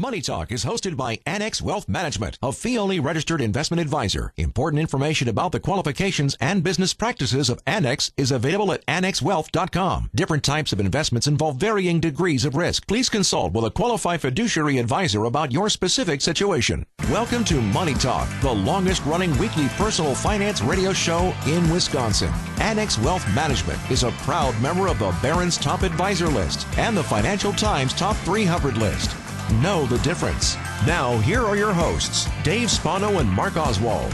Money Talk is hosted by Annex Wealth Management, a fee-only registered investment advisor. Important information about the qualifications and business practices of Annex is available at annexwealth.com. Different types of investments involve varying degrees of risk. Please consult with a qualified fiduciary advisor about your specific situation. Welcome to Money Talk, the longest running weekly personal finance radio show in Wisconsin. Annex Wealth Management is a proud member of the Barron's Top Advisor List and the Financial Times Top 300 list know the difference. Now, here are your hosts, Dave Spano and Mark Oswald.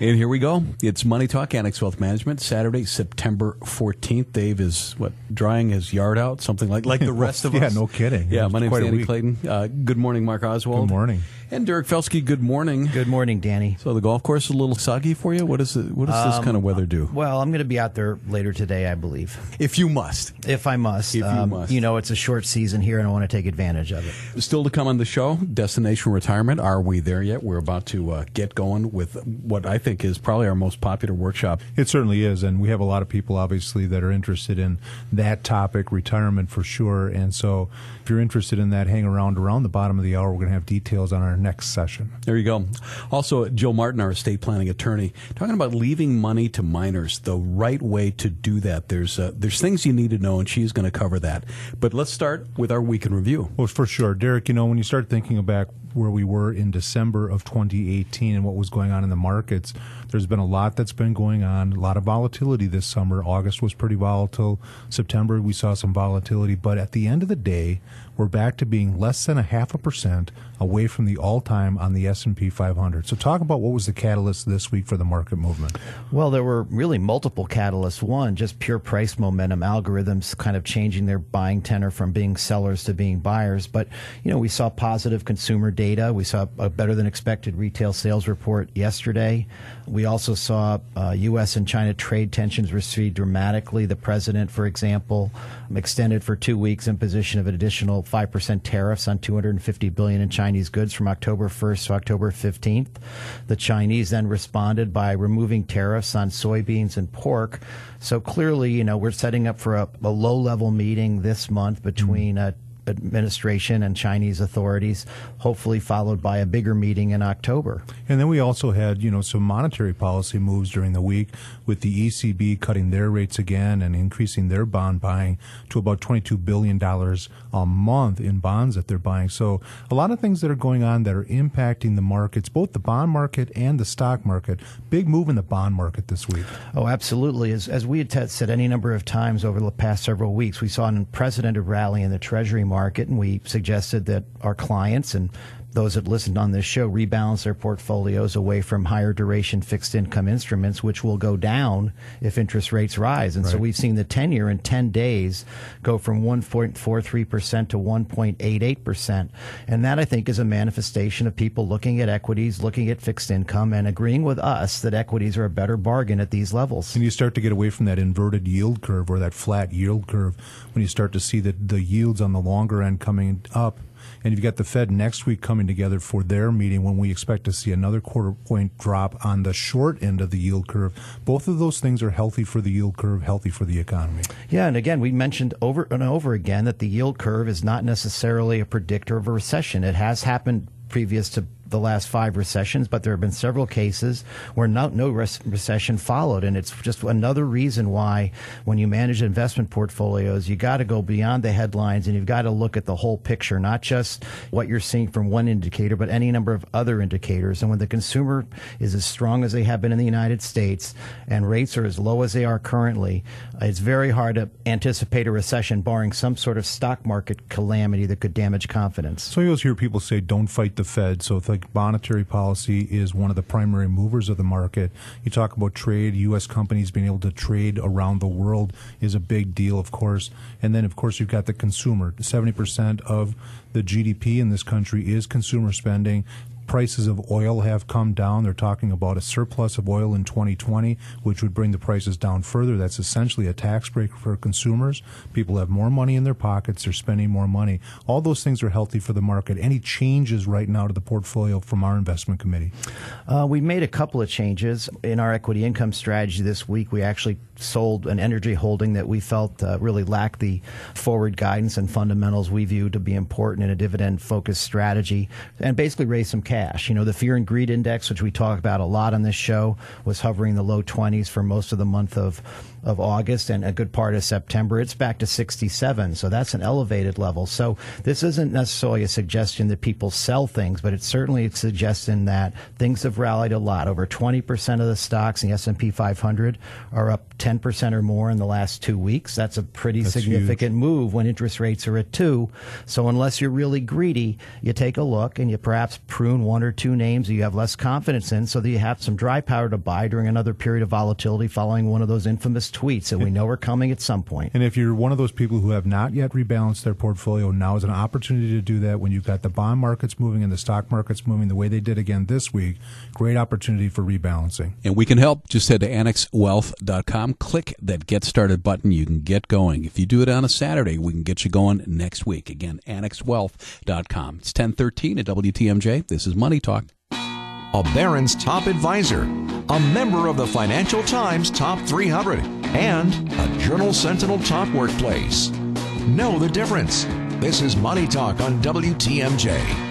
And here we go. It's Money Talk, Annex Wealth Management, Saturday, September 14th. Dave is, what, drying his yard out? Something like like the rest of yeah, us? Yeah, no kidding. Yeah, It's my name's quite a Danny. Clayton. Uh, good morning, Mark Oswald. Good morning. And Derek Felske, good morning. Good morning, Danny. So the golf course is a little soggy for you? What, is it, what does this kind of weather do? Well, I'm going to be out there later today, I believe, If you must. if I must. If you Um, must. You know, it's a short season here, and I want to take advantage of it. Still to come on the show, Destination Retirement. Are we there yet? We're about to uh, get going with what I think is probably our most popular workshop. It certainly is, and we have a lot of people obviously that are interested in that topic, retirement for sure. And so, if you're interested in that, hang around around the bottom of the hour. We're going to have details on our next session. There you go. Also, Jill Martin, our estate planning attorney, talking about leaving money to minors, the right way to do that. There's uh, there's things you need to know, and she's going to cover that. But let's start with our week in review. Well, for sure, Derek. You know, when you start thinking back where we were in December of 2018 and what was going on in the markets, there's been a lot that's been going on. A lot of volatility this summer. August was pretty volatile. September we saw some volatility, but at the end of the day, we're back to being less than a half a percent away from the all-time on the S&P 500. So, talk about what was the catalyst this week for the market movement. Well, there were really multiple catalysts. One, just pure price momentum, algorithms kind of changing their buying tenor from being sellers to being buyers. But, you know, we saw positive consumer data. We saw a better than expected retail sales report yesterday. We also saw uh, U.S. and China trade tensions recede dramatically. The president, for example, extended for two weeks imposition of an additional 5% tariffs on 250 billion in Chinese goods from October 1st to October 15th. The Chinese then responded by removing tariffs on soybeans and pork. So clearly, you know, we're setting up for a, a low-level meeting this month between uh, administration and Chinese authorities, hopefully followed by a bigger meeting in October. And then we also had, you know, some monetary policy moves during the week with the ECB cutting their rates again and increasing their bond buying to about $22 billion a month in bonds that they're buying. So a lot of things that are going on that are impacting the markets, both the bond market and the stock market. Big move in the bond market this week. Oh, absolutely. As, as we had said any number of times over the past several weeks, we saw an unprecedented rally in the Treasury market, and we suggested that our clients and those that listened on this show rebalance their portfolios away from higher duration fixed income instruments, which will go down if interest rates rise. And so we've seen the 10 year in 10 days go from 1.43% to 1.88%. And that, I think, is a manifestation of people looking at equities, looking at fixed income, and agreeing with us that equities are a better bargain at these levels. And you start to get away from that inverted yield curve or that flat yield curve when you start to see that the yields on the longer end coming up. And you've got the Fed next week coming together for their meeting when we expect to see another quarter point drop on the short end of the yield curve. Both of those things are healthy for the yield curve, healthy for the economy. Yeah, and again, we mentioned over and over again that the yield curve is not necessarily a predictor of a recession. It has happened previous to the last five recessions, but there have been several cases where no, no res- recession followed. And it's just another reason why, when you manage investment portfolios, you got to go beyond the headlines and you've got to look at the whole picture, not just what you're seeing from one indicator, but any number of other indicators. And when the consumer is as strong as they have been in the United States and rates are as low as they are currently, it's very hard to anticipate a recession, barring some sort of stock market calamity that could damage confidence. So you always hear people say, don't fight the Fed. So if monetary policy is one of the primary movers of the market, you talk about trade, U.S. companies being able to trade around the world is a big deal, of course. And then, of course, you've got the consumer. 70% of the GDP in this country is consumer spending. Prices of oil have come down. They're talking about a surplus of oil in 2020, which would bring the prices down further. That's essentially a tax break for consumers. People have more money in their pockets. They're spending more money. All those things are healthy for the market. Any changes right now to the portfolio from our investment committee? Uh, we made a couple of changes in our equity income strategy this week. We actually sold an energy holding that we felt uh, really lacked the forward guidance and fundamentals we view to be important in a dividend focused strategy and basically raised some cash. You know, the fear and greed index, which we talk about a lot on this show, was hovering the low 20s for most of the month of of August and a good part of September, it's back to 67. So that's an elevated level. So this isn't necessarily a suggestion that people sell things, but it's certainly a suggestion that things have rallied a lot. Over 20% of the stocks in the S&P 500 are up 10% or more in the last two weeks. That's a pretty that's significant huge. move when interest rates are at two. So unless you're really greedy, you take a look and you perhaps prune one or two names that you have less confidence in so that you have some dry powder to buy during another period of volatility following one of those infamous tweets that we know are coming at some point. And if you're one of those people who have not yet rebalanced their portfolio, now is an opportunity to do that when you've got the bond markets moving and the stock markets moving the way they did again this week. Great opportunity for rebalancing. And we can help. Just head to annexwealth.com, click that get started button. You can get going. If you do it on a Saturday, we can get you going next week. Again, annexwealth.com. It's 1013 at WTMJ. This is Money Talk a Barron's top advisor, a member of the Financial Times Top 300, and a Journal Sentinel Top Workplace. Know the difference. This is Money Talk on WTMJ.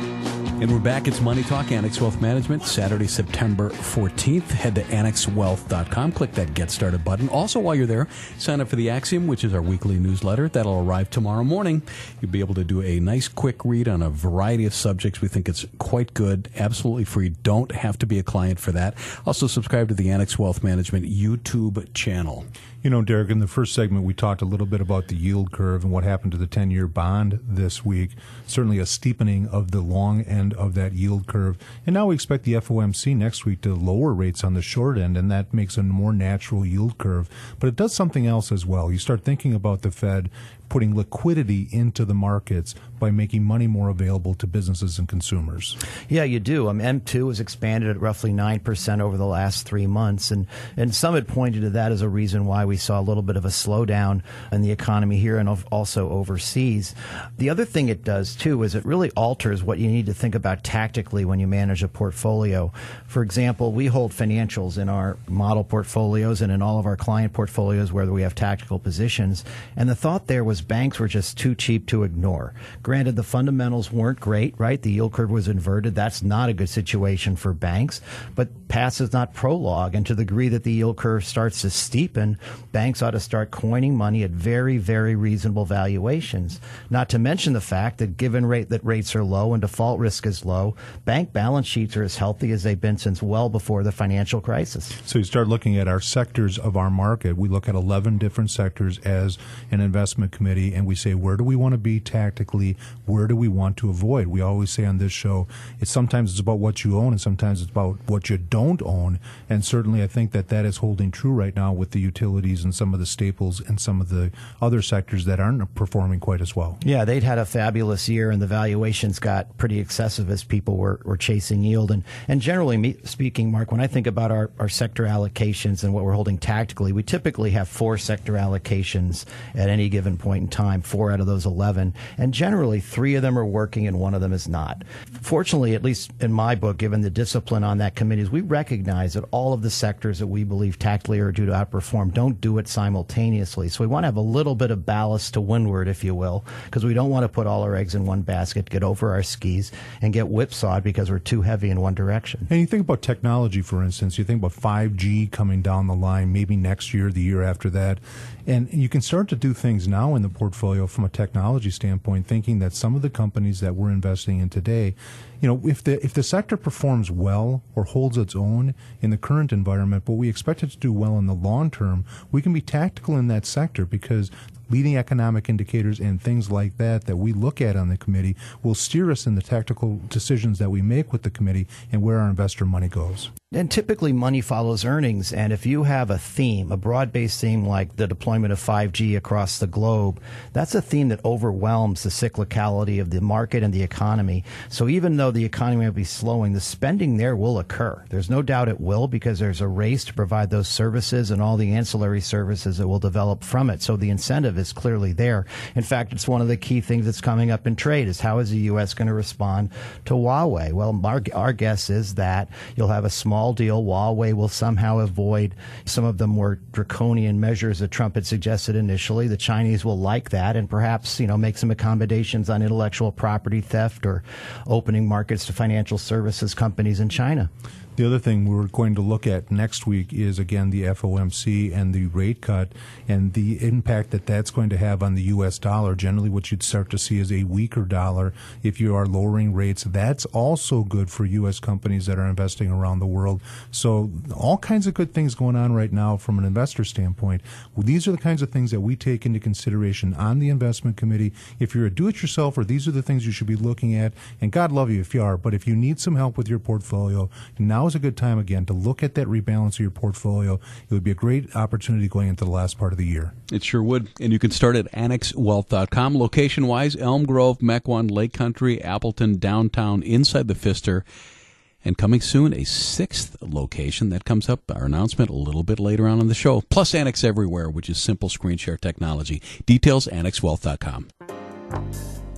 And we're back. It's Money Talk, Annex Wealth Management, Saturday, September 14th. Head to annexwealth.com. Click that Get Started button. Also, while you're there, sign up for the Axiom, which is our weekly newsletter. That'll arrive tomorrow morning. You'll be able to do a nice quick read on a variety of subjects. We think it's quite good, absolutely free. Don't have to be a client for that. Also, subscribe to the Annex Wealth Management YouTube channel. You know, Derek, in the first segment, we talked a little bit about the yield curve and what happened to the 10 year bond this week. Certainly a steepening of the long end of that yield curve. And now we expect the FOMC next week to lower rates on the short end, and that makes a more natural yield curve. But it does something else as well. You start thinking about the Fed putting liquidity into the markets by making money more available to businesses and consumers. Yeah, you do. Um, M2 has expanded at roughly 9% over the last three months. And, and some had pointed to that as a reason why we saw a little bit of a slowdown in the economy here and also overseas. The other thing it does, too, is it really alters what you need to think about tactically when you manage a portfolio. For example, we hold financials in our model portfolios and in all of our client portfolios where we have tactical positions. And the thought there was banks were just too cheap to ignore. Granted, the fundamentals weren't great, right? The yield curve was inverted. That's not a good situation for banks. But past is not prologue. And to the degree that the yield curve starts to steepen, banks ought to start coining money at very, very reasonable valuations. Not to mention the fact that given rate that rates are low and default risk is low, bank balance sheets are as healthy as they've been since well before the financial crisis. So you start looking at our sectors of our market. We look at 11 different sectors as an investment committee committee and we say, where do we want to be tactically? Where do we want to avoid? We always say on this show, it's sometimes it's about what you own and sometimes it's about what you don't own. And certainly I think that that is holding true right now with the utilities and some of the staples and some of the other sectors that aren't performing quite as well. Yeah, they'd had a fabulous year and the valuations got pretty excessive as people were, were chasing yield. And, and generally speaking, Mark, when I think about our, our sector allocations and what we're holding tactically, we typically have four sector allocations at any given point point in time, four out of those 11. And generally, three of them are working and one of them is not. Fortunately, at least in my book, given the discipline on that committee, is we recognize that all of the sectors that we believe tactically are due to outperform don't do it simultaneously. So we want to have a little bit of ballast to windward, if you will, because we don't want to put all our eggs in one basket, get over our skis, and get whipsawed because we're too heavy in one direction. And you think about technology, for instance, you think about 5G coming down the line, maybe next year, the year after that. And you can start to do things now in the portfolio from a technology standpoint, thinking that some of the companies that we're investing in today, you know, if the if the sector performs well or holds its own in the current environment, but we expect it to do well in the long term, we can be tactical in that sector because leading economic indicators and things like that that we look at on the committee will steer us in the tactical decisions that we make with the committee and where our investor money goes. And typically, money follows earnings. And if you have a theme, a broad based theme like the deployment of 5G across the globe, that's a theme that overwhelms the cyclicality of the market and the economy. So even though the economy will be slowing, the spending there will occur. There's no doubt it will because there's a race to provide those services and all the ancillary services that will develop from it. So the incentive is clearly there. In fact, it's one of the key things that's coming up in trade is how is the U.S. going to respond to Huawei? Well, our, our guess is that you'll have a small small deal. Huawei will somehow avoid some of the more draconian measures that Trump had suggested initially. The Chinese will like that and perhaps, you know, make some accommodations on intellectual property theft or opening markets to financial services companies in China. The other thing we're going to look at next week is again the FOMC and the rate cut and the impact that that's going to have on the U.S. dollar. Generally, what you'd start to see is a weaker dollar if you are lowering rates. That's also good for U.S. companies that are investing around the world. So, all kinds of good things going on right now from an investor standpoint. Well, these are the kinds of things that we take into consideration on the investment committee. If you're a do-it-yourselfer, these are the things you should be looking at. And God love you if you are. But if you need some help with your portfolio, now is a good time again to look at that rebalance of your portfolio. It would be a great opportunity going into the last part of the year. It sure would. And you can start at annexwealth.com. Location wise, Elm Grove, Mequon, Lake Country, Appleton, downtown, inside the Pfister. And coming soon, a sixth location that comes up, our announcement a little bit later on in the show. Plus Annex Everywhere, which is simple screen share technology. Details, annexwealth.com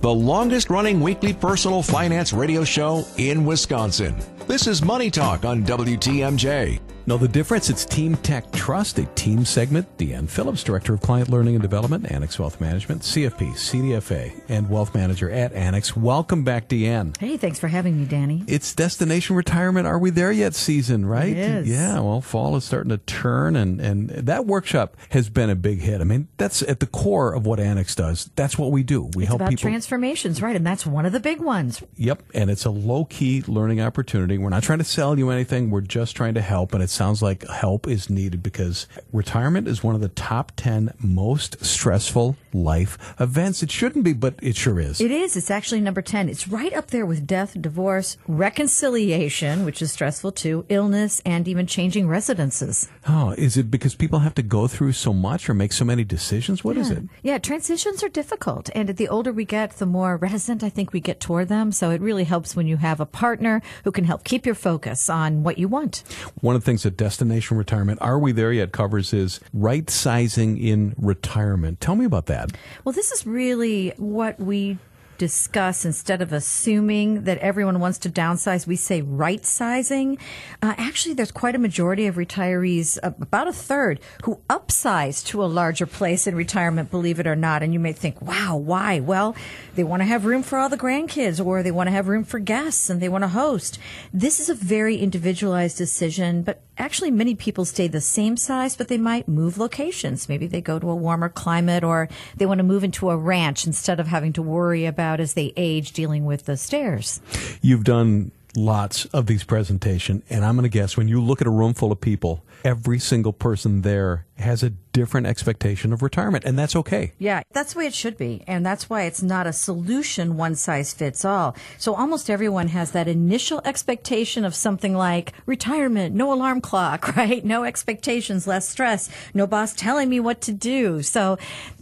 the longest running weekly personal finance radio show in Wisconsin. This is Money Talk on WTMJ. Know the difference? It's Team Tech Trust, a team segment. Deanne Phillips, Director of Client Learning and Development, Annex Wealth Management, CFP, CDFA, and Wealth Manager at Annex. Welcome back, Deanne. Hey, thanks for having me, Danny. It's Destination Retirement. Are we there yet season, right? Yeah, well, fall is starting to turn, and, and that workshop has been a big hit. I mean, that's at the core of what Annex does. That's what we do. We it's help about people. transformations, right? And that's one of the big ones. Yep, and it's a low key learning opportunity. We're not trying to sell you anything, we're just trying to help, and it sounds like help is needed because retirement is one of the top 10 most stressful life events. It shouldn't be, but it sure is. It is. It's actually number 10. It's right up there with death, divorce, reconciliation, which is stressful too, illness, and even changing residences. Oh, is it because people have to go through so much or make so many decisions? What yeah. is it? Yeah, transitions are difficult. And the older we get, the more reticent I think we get toward them. So it really helps when you have a partner who can help keep your focus on what you want. One of the things that Destination retirement. Are we there yet? Covers is right sizing in retirement. Tell me about that. Well, this is really what we discuss instead of assuming that everyone wants to downsize, we say right sizing. Uh, actually, there's quite a majority of retirees, uh, about a third, who upsize to a larger place in retirement, believe it or not. And you may think, wow, why? Well, they want to have room for all the grandkids or they want to have room for guests and they want to host. This is a very individualized decision, but actually many people stay the same size, but they might move locations. Maybe they go to a warmer climate or they want to move into a ranch instead of having to worry about as they age dealing with the stairs. You've done lots of these presentations, and I'm going to guess when you look at a room full of people, every single person there has a different expectation of retirement, and that's okay. Yeah, that's the way it should be. And that's why it's not a solution one size fits all. So almost everyone has that initial expectation of something like retirement, no alarm clock, right? No expectations, less stress, no boss telling me what to do. So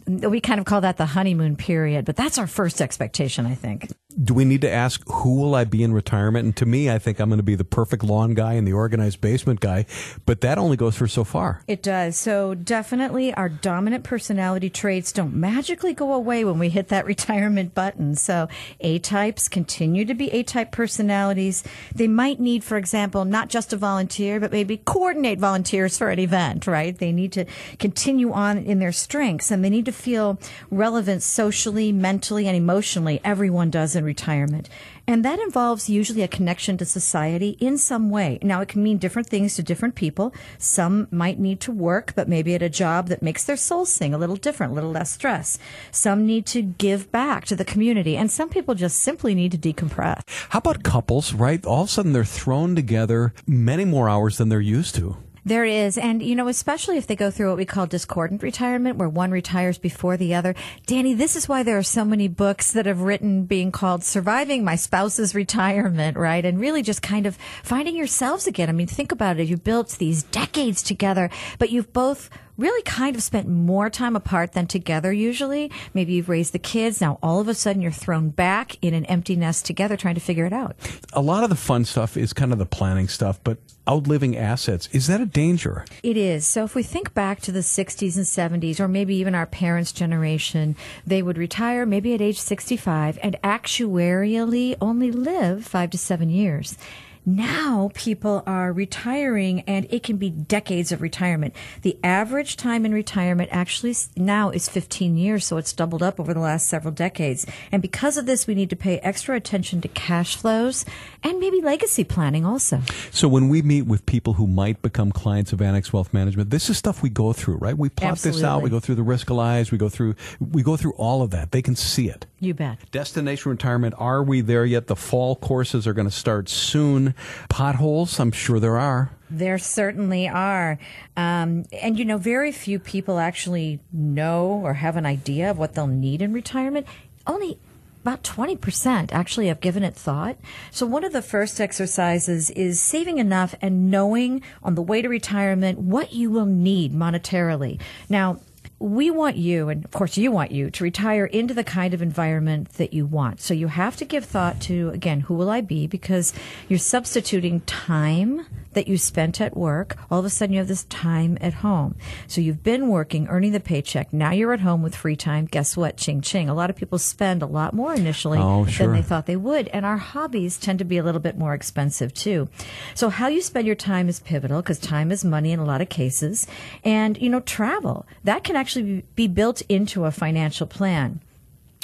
we kind of call that the honeymoon period, but that's our first expectation, I think. Do we need to ask who will I be in retirement? And to me, I think I'm going to be the perfect lawn guy and the organized basement guy, but that only goes for so far. It does. So definitely our dominant personality traits don't magically go away when we hit that retirement button. So A types continue to be A type personalities. They might need, for example, not just a volunteer, but maybe coordinate volunteers for an event, right? They need to continue on in their strengths and they need to feel relevant socially, mentally, and emotionally. Everyone does in retirement. And that involves usually a connection to society in some way. Now, it can mean different things to different people. Some might need to work, but maybe at a job that makes their soul sing a little different, a little less stress. Some need to give back to the community, and some people just simply need to decompress. How about couples, right? All of a sudden they're thrown together many more hours than they're used to. There is. And, you know, especially if they go through what we call discordant retirement, where one retires before the other. Danny, this is why there are so many books that have written being called Surviving My Spouse's Retirement, right? And really just kind of finding yourselves again. I mean, think about it. You built these decades together, but you've both really kind of spent more time apart than together usually. Maybe you've raised the kids. Now all of a sudden you're thrown back in an empty nest together trying to figure it out. A lot of the fun stuff is kind of the planning stuff, but outliving assets, is that a danger? It is. So if we think back to the 60s and 70s, or maybe even our parents' generation, they would retire maybe at age 65 and actuarially only live five to seven years. Now people are retiring and it can be decades of retirement. The average time in retirement actually now is 15 years, so it's doubled up over the last several decades. And because of this, we need to pay extra attention to cash flows and maybe legacy planning also. So when we meet with people who might become clients of Annex Wealth Management, this is stuff we go through, right? We plot Absolutely. this out, we go through the Riskalyze, we go through we go through all of that. They can see it. You bet. Destination retirement, are we there yet? The fall courses are going to start soon. Potholes, I'm sure there are. There certainly are. Um, and, you know, very few people actually know or have an idea of what they'll need in retirement. Only about 20% actually have given it thought. So one of the first exercises is saving enough and knowing on the way to retirement what you will need monetarily. Now, we want you, and of course you want you, to retire into the kind of environment that you want. So you have to give thought to, again, who will I be? Because you're substituting time that you spent at work. All of a sudden you have this time at home. So you've been working, earning the paycheck. Now you're at home with free time. Guess what? Ching ching. A lot of people spend a lot more initially oh, sure. than they thought they would. And our hobbies tend to be a little bit more expensive too. So how you spend your time is pivotal because time is money in a lot of cases. And, you know, travel, that can actually be built into a financial plan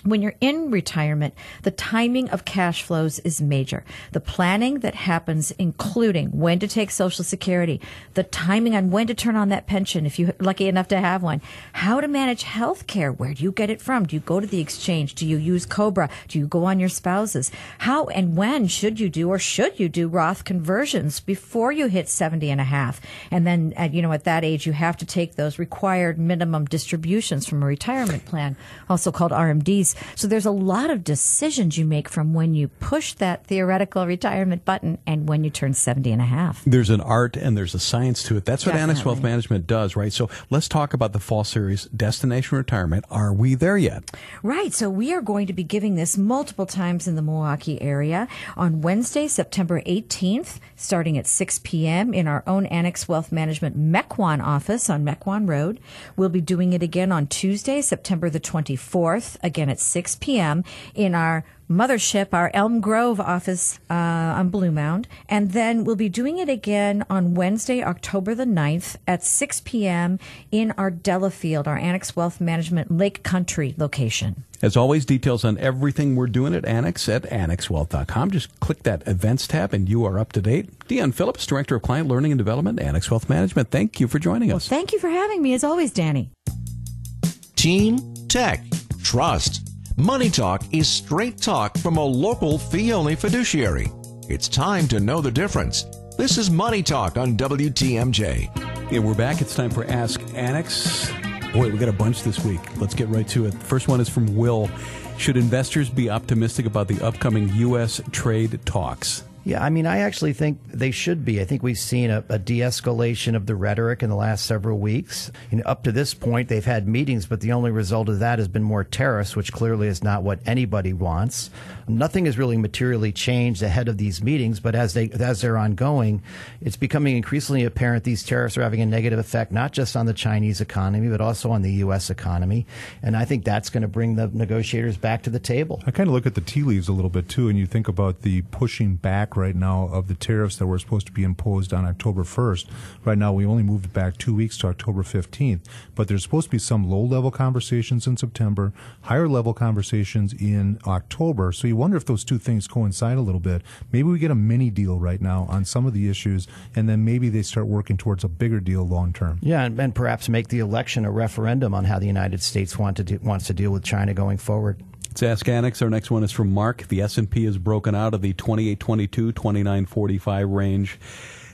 when you're in retirement, the timing of cash flows is major. The planning that happens, including when to take Social Security, the timing on when to turn on that pension if you're lucky enough to have one, how to manage health care. Where do you get it from? Do you go to the exchange? Do you use Cobra? Do you go on your spouses? How and when should you do or should you do Roth conversions before you hit 70 and a half? And then, at, you know, at that age, you have to take those required minimum distributions from a retirement plan, also called RMDs so there's a lot of decisions you make from when you push that theoretical retirement button and when you turn 70 and a half. There's an art and there's a science to it. That's what Definitely. Annex Wealth Management does, right? So let's talk about the fall series, Destination Retirement. Are we there yet? Right. So we are going to be giving this multiple times in the Milwaukee area on Wednesday, September 18th, starting at 6 p.m. in our own Annex Wealth Management Mequon office on Mequon Road. We'll be doing it again on Tuesday, September the 24th, again at 6 p.m. in our mothership, our Elm Grove office uh, on Blue Mound. And then we'll be doing it again on Wednesday, October the 9th at 6 p.m. in our Delafield, our Annex Wealth Management Lake Country location. As always, details on everything we're doing at Annex at annexwealth.com. Just click that events tab and you are up to date. Deanne Phillips, Director of Client Learning and Development, Annex Wealth Management. Thank you for joining us. Well, thank you for having me, as always, Danny. Team Tech Trust. Money Talk is straight talk from a local fee only fiduciary. It's time to know the difference. This is Money Talk on WTMJ. Yeah, we're back. It's time for Ask Annex. Boy, we got a bunch this week. Let's get right to it. First one is from Will. Should investors be optimistic about the upcoming U.S. trade talks? Yeah, I mean, I actually think they should be. I think we've seen a, a de-escalation of the rhetoric in the last several weeks. You know, up to this point, they've had meetings, but the only result of that has been more tariffs, which clearly is not what anybody wants. Nothing has really materially changed ahead of these meetings, but as they as they're ongoing, it's becoming increasingly apparent these tariffs are having a negative effect not just on the Chinese economy, but also on the U.S. economy. And I think that's going to bring the negotiators back to the table. I kind of look at the tea leaves a little bit too, and you think about the pushing back right now of the tariffs that were supposed to be imposed on October 1st. Right now, we only moved back two weeks to October 15th, but there's supposed to be some low level conversations in September, higher level conversations in October. So you wonder if those two things coincide a little bit. Maybe we get a mini deal right now on some of the issues, and then maybe they start working towards a bigger deal long term. Yeah, and, and perhaps make the election a referendum on how the United States want to wants to deal with China going forward. Let's ask Annex. Our next one is from Mark. The S&P is broken out of the 2822, 2945 range.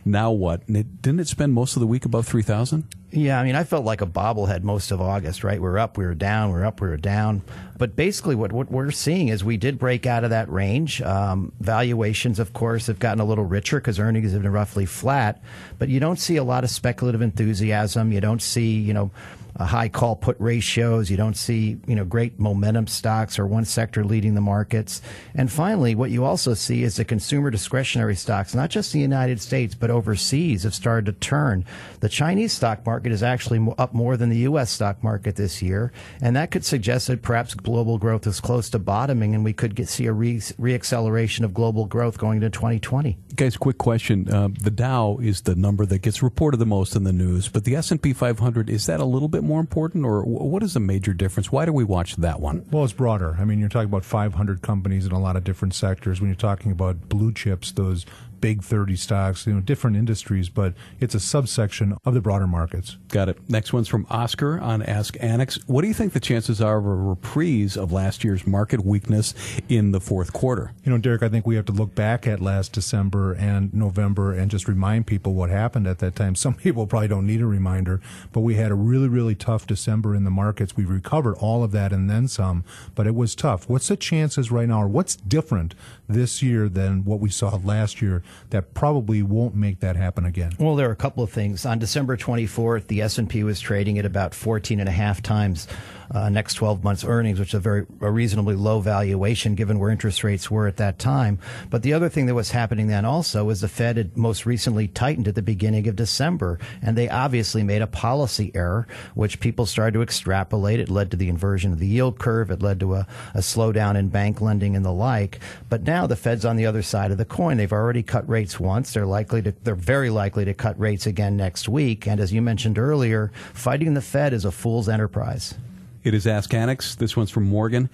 Now what? Didn't it spend most of the week above 3,000? Yeah, I mean, I felt like a bobblehead most of August, right? We are up, we were down, we are up, we were down. But basically, what, what we're seeing is we did break out of that range. Um, valuations, of course, have gotten a little richer because earnings have been roughly flat. But you don't see a lot of speculative enthusiasm. You don't see, you know, high call put ratios. You don't see, you know, great momentum stocks or one sector leading the markets. And finally, what you also see is the consumer discretionary stocks, not just the United States, but overseas have started to turn. The Chinese stock market is actually up more than the U.S. stock market this year. And that could suggest that perhaps global growth is close to bottoming and we could get, see a re- reacceleration of global growth going into 2020. Guys, quick question. Uh, the Dow is the number that gets reported the most in the news, but the S&P 500, is that a little bit more important, or what is the major difference? Why do we watch that one? Well, it's broader. I mean, you're talking about 500 companies in a lot of different sectors. When you're talking about blue chips, those big 30 stocks, you know, different industries, but it's a subsection of the broader markets. Got it. Next one's from Oscar on Ask Annex. What do you think the chances are of a reprise of last year's market weakness in the fourth quarter? You know, Derek, I think we have to look back at last December and November and just remind people what happened at that time. Some people probably don't need a reminder, but we had a really, really tough December in the markets. We recovered all of that and then some, but it was tough. What's the chances right now, or what's different this year than what we saw last year that probably won't make that happen again? Well, there are a couple of things. On December 24th, the S&P was trading at about 14 and a half times uh, next 12 months earnings, which is a very a reasonably low valuation given where interest rates were at that time. But the other thing that was happening then also was the Fed had most recently tightened at the beginning of December, and they obviously made a policy error, which people started to extrapolate. It led to the inversion of the yield curve. It led to a, a slowdown in bank lending and the like. But now the Fed's on the other side of the coin. They've already cut rates once. They're likely to, they're very likely to cut rates again next week. And as you mentioned earlier, fighting the Fed is a fool's enterprise. It is Ask Annex. This one's from Morgan.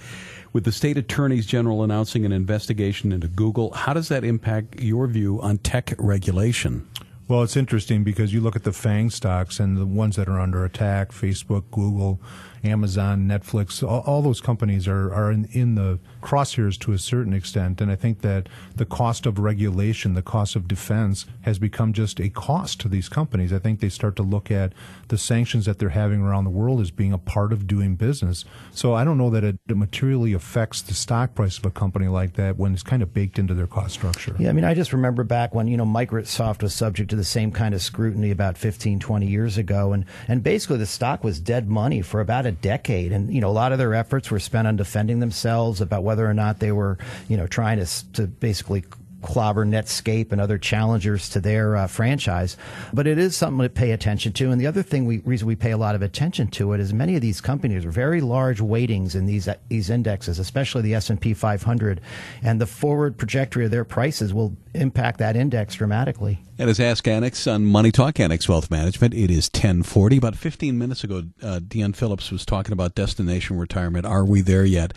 With the state attorneys general announcing an investigation into Google, how does that impact your view on tech regulation? Well, it's interesting because you look at the FANG stocks and the ones that are under attack Facebook, Google, Amazon, Netflix, all, all those companies are, are in, in, the crosshairs to a certain extent. And I think that the cost of regulation, the cost of defense has become just a cost to these companies. I think they start to look at the sanctions that they're having around the world as being a part of doing business. So I don't know that it, materially affects the stock price of a company like that when it's kind of baked into their cost structure. Yeah, I mean, I just remember back when, you know, Microsoft was subject to the same kind of scrutiny about 15, 20 years ago. And, and basically the stock was dead money for about a decade. And, you know, a lot of their efforts were spent on defending themselves about whether or not they were, you know, trying to, to basically clobber Netscape and other challengers to their uh, franchise. But it is something to pay attention to. And the other thing, we reason we pay a lot of attention to it is many of these companies are very large weightings in these uh, these indexes, especially the S and P 500, and the forward trajectory of their prices will impact that index dramatically. And as Ask Annex on Money Talk Annex Wealth Management, it is 1040. About 15 minutes ago, uh, Deanne Phillips was talking about destination retirement. Are we there yet?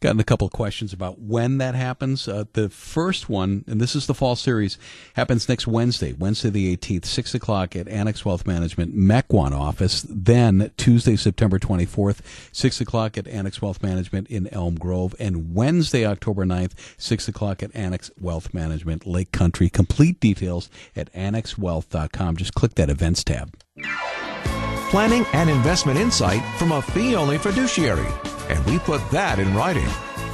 Gotten a couple of questions about when that happens. Uh, the first one, and this is the fall series, happens next Wednesday, Wednesday the 18th, 6 o'clock at Annex Wealth Management, Mequon office. Then Tuesday, September 24th, 6 o'clock at Annex Wealth Management in Elm Grove. And Wednesday, October 9th, 6 o'clock at Annex Wealth Management, Lake Country. Complete details at annexwealth.com. Just click that events tab. Planning and investment insight from a fee only fiduciary and we put that in writing.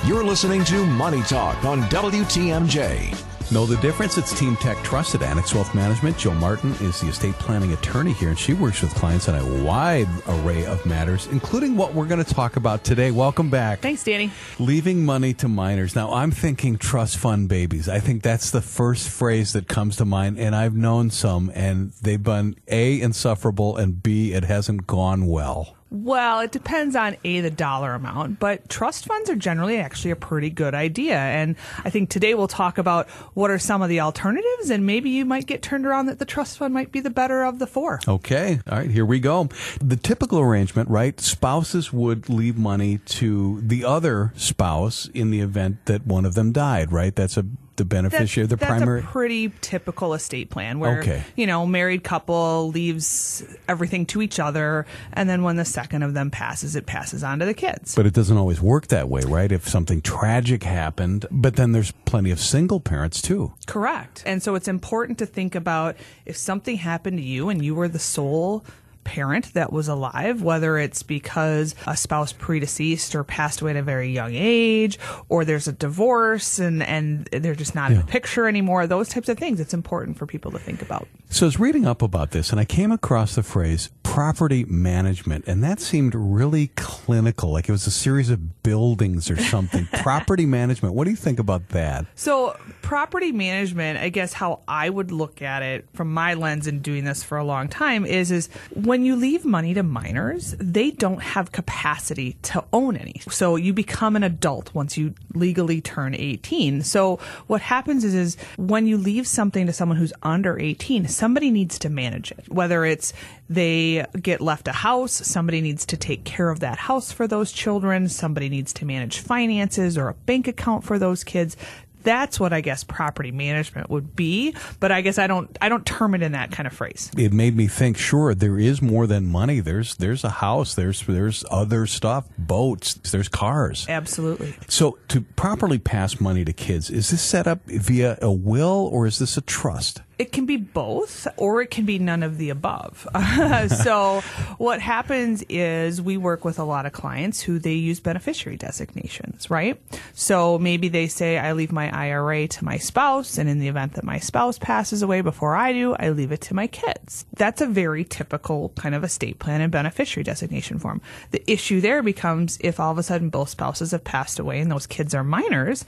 You're listening to Money Talk on WTMJ. Know the difference? It's Team Tech Trusted at Annex Wealth Management. Joe Martin is the estate planning attorney here, and she works with clients on a wide array of matters, including what we're going to talk about today. Welcome back. Thanks, Danny. Leaving money to minors. Now, I'm thinking trust fund babies. I think that's the first phrase that comes to mind, and I've known some, and they've been A, insufferable, and B, it hasn't gone well. Well, it depends on A, the dollar amount, but trust funds are generally actually a pretty good idea. And I think today we'll talk about what are some of the alternatives, and maybe you might get turned around that the trust fund might be the better of the four. Okay. All right. Here we go. The typical arrangement, right? Spouses would leave money to the other spouse in the event that one of them died, right? That's a the beneficiary, the that's primary. a pretty typical estate plan where Okay. you know married couple leaves everything to each other, and then when the second of them passes, it passes on to the kids. But it doesn't always work that way, right? If something tragic happened, but then there's plenty of single parents too. Correct. And so it's important to think about if something happened to you and you were the sole parent that was alive, whether it's because a spouse predeceased or passed away at a very young age, or there's a divorce and, and they're just not in the picture anymore, those types of things, it's important for people to think about. So I was reading up about this and I came across the phrase property management, and that seemed really clinical, like it was a series of buildings or something. property management. What do you think about that? So, property management, I guess how I would look at it from my lens in doing this for a long time is is when you leave money to minors, they don't have capacity to own any. So, you become an adult once you legally turn 18. So, what happens is is when you leave something to someone who's under 18, somebody needs to manage it. Whether it's they get left a house, somebody needs to take care of that house for those children, somebody needs to manage finances or a bank account for those kids that's what I guess property management would be, but I guess I don't I don't term it in that kind of phrase. It made me think. Sure, there is more than money. There's there's a house. There's there's other stuff. Boats. There's cars. Absolutely. So to properly pass money to kids, is this set up via a will or is this a trust? It can be both, or it can be none of the above. so, what happens is we work with a lot of clients who they use beneficiary designations, right? So, maybe they say, I leave my IRA to my spouse, and in the event that my spouse passes away before I do, I leave it to my kids. That's a very typical kind of estate plan and beneficiary designation form. The issue there becomes if all of a sudden both spouses have passed away and those kids are minors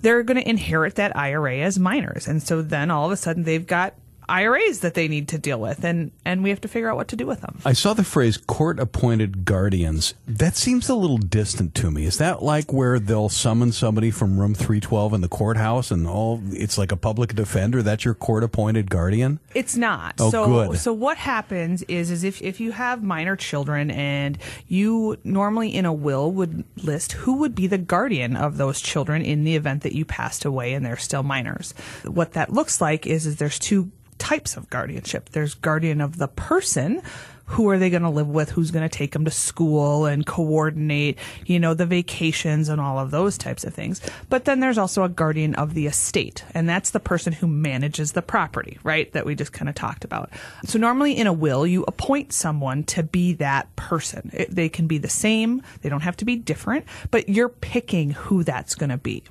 they're going to inherit that IRA as minors. And so then all of a sudden they've got IRAs that they need to deal with and and we have to figure out what to do with them. I saw the phrase court appointed guardians. That seems a little distant to me. Is that like where they'll summon somebody from room 312 in the courthouse and all it's like a public defender? That's your court appointed guardian? It's not. Oh, so good. so what happens is is if if you have minor children and you normally in a will would list who would be the guardian of those children in the event that you passed away and they're still minors. What that looks like is is there's two types of guardianship. There's guardian of the person. Who are they going to live with? Who's going to take them to school and coordinate, you know, the vacations and all of those types of things. But then there's also a guardian of the estate, and that's the person who manages the property, right? That we just kind of talked about. So normally in a will, you appoint someone to be that person. It, they can be the same, they don't have to be different, but you're picking who that's going to be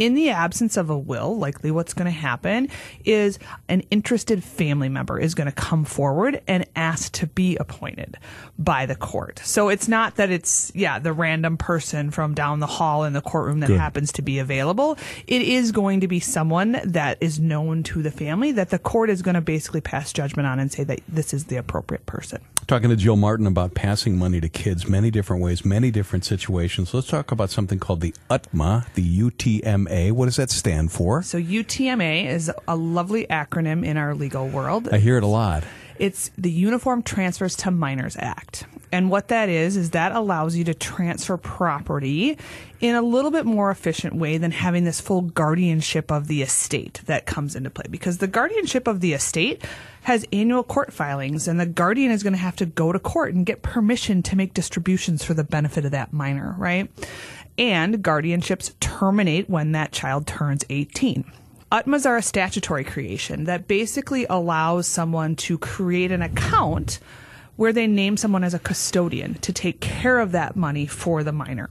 in the absence of a will, likely what's going to happen is an interested family member is going to come forward and ask to be appointed by the court. So it's not that it's, yeah, the random person from down the hall in the courtroom that Good. happens to be available. It is going to be someone that is known to the family that the court is going to basically pass judgment on and say that this is the appropriate person. Talking to Jill Martin about passing money to kids, many different ways, many different situations. Let's talk about something called the UTMA, the UTMA. What does that stand for? So UTMA is a lovely acronym in our legal world. I hear it a lot. It's the Uniform Transfers to Minors Act. And what that is, is that allows you to transfer property in a little bit more efficient way than having this full guardianship of the estate that comes into play. Because the guardianship of the estate has annual court filings, and the guardian is going to have to go to court and get permission to make distributions for the benefit of that minor, right? And guardianships terminate when that child turns 18. UTMAs are a statutory creation that basically allows someone to create an account where they name someone as a custodian to take care of that money for the minor.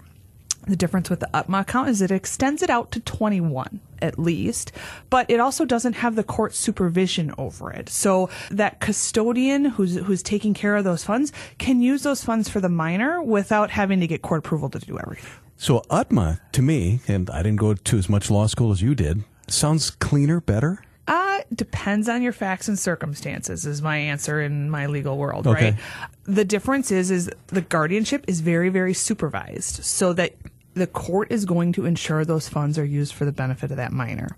The difference with the UTMA account is it extends it out to 21 at least, but it also doesn't have the court supervision over it. So that custodian who's who's taking care of those funds can use those funds for the minor without having to get court approval to do everything. So UTMA, to me, and I didn't go to as much law school as you did, sounds cleaner, better. Uh, depends on your facts and circumstances is my answer in my legal world, Okay. right? The difference is is the guardianship is very very supervised so that the court is going to ensure those funds are used for the benefit of that minor.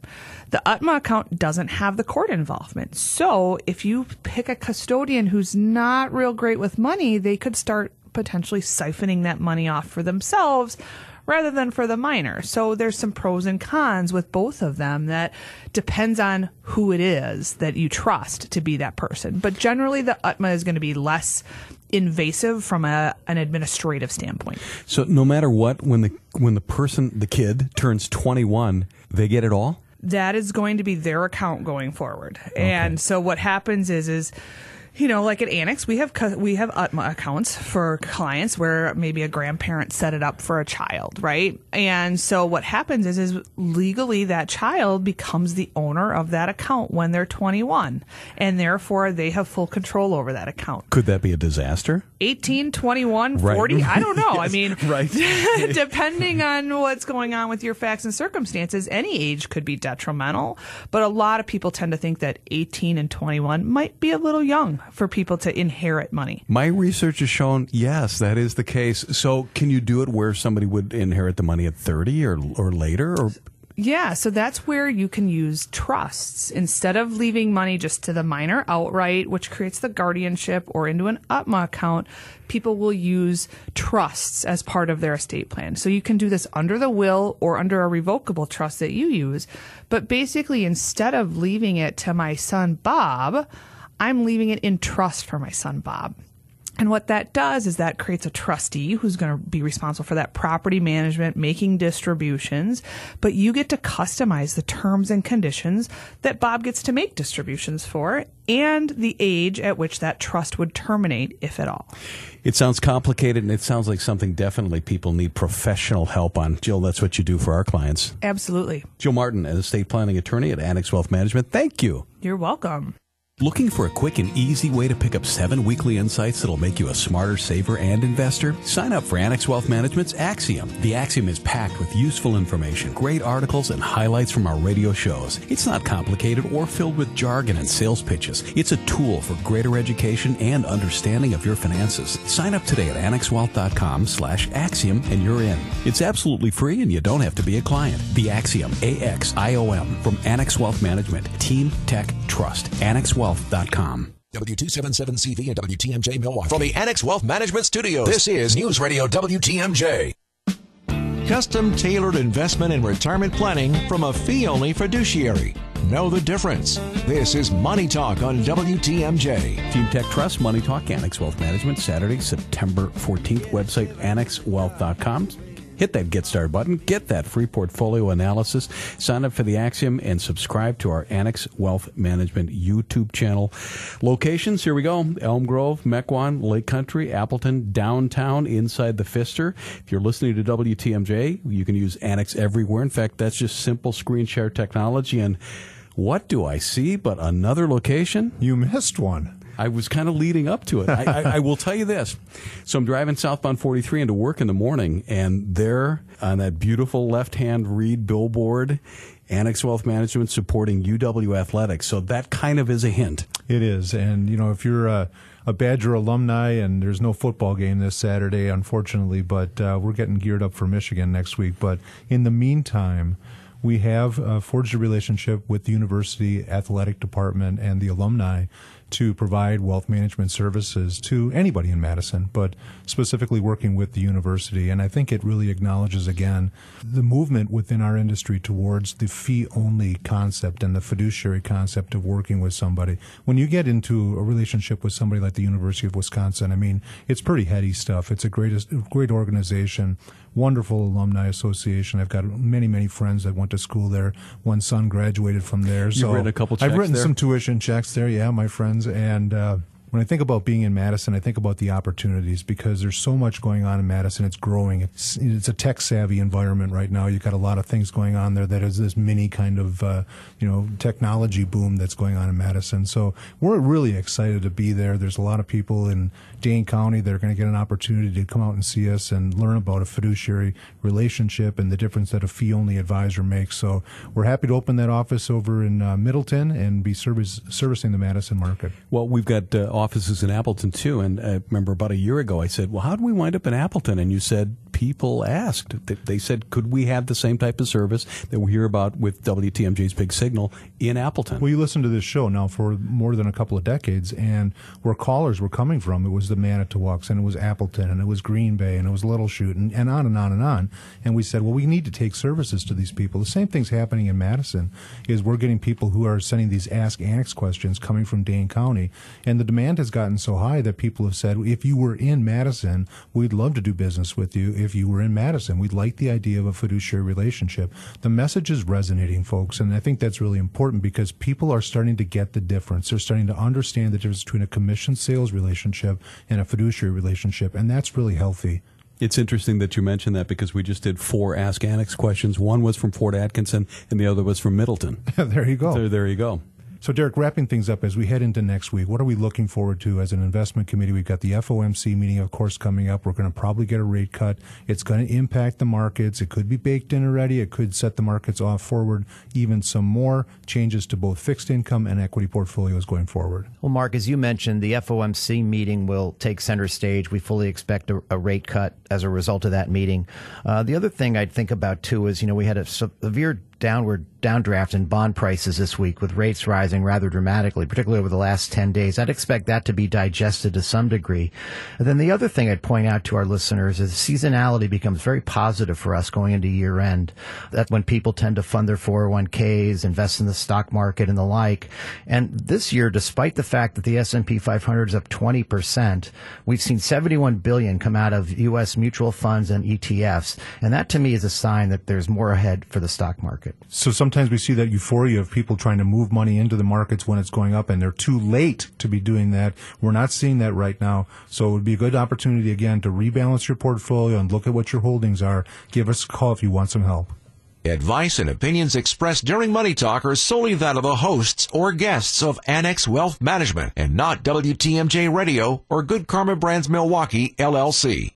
The UTMA account doesn't have the court involvement. So if you pick a custodian who's not real great with money, they could start potentially siphoning that money off for themselves rather than for the minor. So there's some pros and cons with both of them that depends on who it is that you trust to be that person. But generally, the UTMA is going to be less invasive from a, an administrative standpoint. So no matter what, when the when the person, the kid turns 21, they get it all. That is going to be their account going forward. And so what happens is is you know, like at Annex, we have we have uh, UTMA accounts for clients where maybe a grandparent set it up for a child, right? And so what happens is is legally that child becomes the owner of that account when they're 21, and therefore they have full control over that account. Could that be a disaster? 18, 21, Right. 40, I don't know. I mean, right. depending on what's going on with your facts and circumstances, any age could be detrimental. But a lot of people tend to think that 18 and 21 might be a little young for people to inherit money. My research has shown yes, that is the case. So can you do it where somebody would inherit the money at 30 or or later or Yeah, so that's where you can use trusts instead of leaving money just to the minor outright, which creates the guardianship or into an UTMA account. People will use trusts as part of their estate plan. So you can do this under the will or under a revocable trust that you use. But basically, instead of leaving it to my son Bob, I'm leaving it in trust for my son Bob. And what that does is that creates a trustee who's going to be responsible for that property management, making distributions, but you get to customize the terms and conditions that Bob gets to make distributions for and the age at which that trust would terminate, if at all. It sounds complicated and it sounds like something definitely people need professional help on. Jill, that's what you do for our clients. Absolutely. Jill Martin, an estate planning attorney at Annex Wealth Management. Thank you. You're welcome. Looking for a quick and easy way to pick up seven weekly insights that'll make you a smarter saver and investor? Sign up for Annex Wealth Management's Axiom. The Axiom is packed with useful information, great articles, and highlights from our radio shows. It's not complicated or filled with jargon and sales pitches. It's a tool for greater education and understanding of your finances. Sign up today at annexwealth.com slash axiom and you're in. It's absolutely free and you don't have to be a client. The Axiom, A-X-I-O-M, from Annex Wealth Management. Team Tech Trust. AnnexWealth.com. W277CV and WTMJ Milwaukee. From the Annex Wealth Management Studios, this is News Radio WTMJ. Custom tailored investment and retirement planning from a fee only fiduciary. Know the difference. This is Money Talk on WTMJ. Team Tech Trust, Money Talk, Annex Wealth Management, Saturday, September 14th. Website annexwealth.com. Hit that Get Started button, get that free portfolio analysis, sign up for the Axiom, and subscribe to our Annex Wealth Management YouTube channel. Locations, here we go Elm Grove, Mequon, Lake Country, Appleton, downtown, inside the Pfister. If you're listening to WTMJ, you can use Annex everywhere. In fact, that's just simple screen share technology. And what do I see but another location? You missed one. I was kind of leading up to it. I, I, I will tell you this. So I'm driving southbound 43 into work in the morning, and there on that beautiful left hand read billboard, Annex Wealth Management supporting UW Athletics. So that kind of is a hint. It is, and you know, if you're a, a Badger alumni, and there's no football game this Saturday, unfortunately, but uh, we're getting geared up for Michigan next week. But in the meantime, we have uh, forged a relationship with the university athletic department and the alumni to provide wealth management services to anybody in Madison, but specifically working with the university. And I think it really acknowledges again the movement within our industry towards the fee only concept and the fiduciary concept of working with somebody. When you get into a relationship with somebody like the University of Wisconsin, I mean, it's pretty heady stuff. It's a great, great organization wonderful alumni association. I've got many, many friends that went to school there. One son graduated from there. You've so written a couple I've written there? some tuition checks there. Yeah, my friends. And uh, when I think about being in Madison, I think about the opportunities because there's so much going on in Madison. It's growing. It's it's a tech savvy environment right now. You've got a lot of things going on there. That is this mini kind of uh, you know technology boom that's going on in Madison. So we're really excited to be there. There's a lot of people in Dane County that are going to get an opportunity to come out and see us and learn about a fiduciary relationship and the difference that a fee only advisor makes. So we're happy to open that office over in uh, Middleton and be service, servicing the Madison market. Well, we've got uh, offices in Appleton too. And I remember about a year ago, I said, "Well, how did we wind up in Appleton?" And you said people asked. They said, "Could we have the same type of service that we hear about with WTMJ's Big Signal in Appleton?" Well, you listen to this show now for more than a couple of decades, and where callers were coming from, it was the Manitowocs, and it was Appleton, and it was Green Bay, and it was Little Chute, and, and on and on and on. And we said, well, we need to take services to these people. The same thing's happening in Madison. Is we're getting people who are sending these Ask Annex questions coming from Dane County, and the demand has gotten so high that people have said, if you were in Madison, we'd love to do business with you. If you were in Madison, we'd like the idea of a fiduciary relationship. The message is resonating, folks, and I think that's really important because people are starting to get the difference. They're starting to understand the difference between a commission sales relationship and a fiduciary relationship, and that's really healthy. It's interesting that you mentioned that because we just did four Ask Annex questions. One was from Fort Atkinson, and the other was from Middleton. there you go. There, there you go. So, Derek, wrapping things up as we head into next week, what are we looking forward to as an investment committee? We've got the FOMC meeting, of course, coming up. We're going to probably get a rate cut. It's going to impact the markets. It could be baked in already. It could set the markets off forward even some more changes to both fixed income and equity portfolios going forward. Well, Mark, as you mentioned, the FOMC meeting will take center stage. We fully expect a, a rate cut as a result of that meeting. Uh, the other thing I'd think about, too, is, you know, we had a severe downward downdraft in bond prices this week with rates rising rather dramatically, particularly over the last 10 days. I'd expect that to be digested to some degree. And then the other thing I'd point out to our listeners is seasonality becomes very positive for us going into year end. That when people tend to fund their 401ks, invest in the stock market and the like. And this year, despite the fact that the S&P 500 is up 20%, we've seen 71 billion come out of U.S. mutual funds and ETFs. And that to me is a sign that there's more ahead for the stock market market. So sometimes we see that euphoria of people trying to move money into the markets when it's going up, and they're too late to be doing that. We're not seeing that right now. So it would be a good opportunity again to rebalance your portfolio and look at what your holdings are. Give us a call if you want some help. Advice and opinions expressed during Money Talk are solely that of the hosts or guests of Annex Wealth Management and not WTMJ Radio or Good Karma Brands Milwaukee, LLC.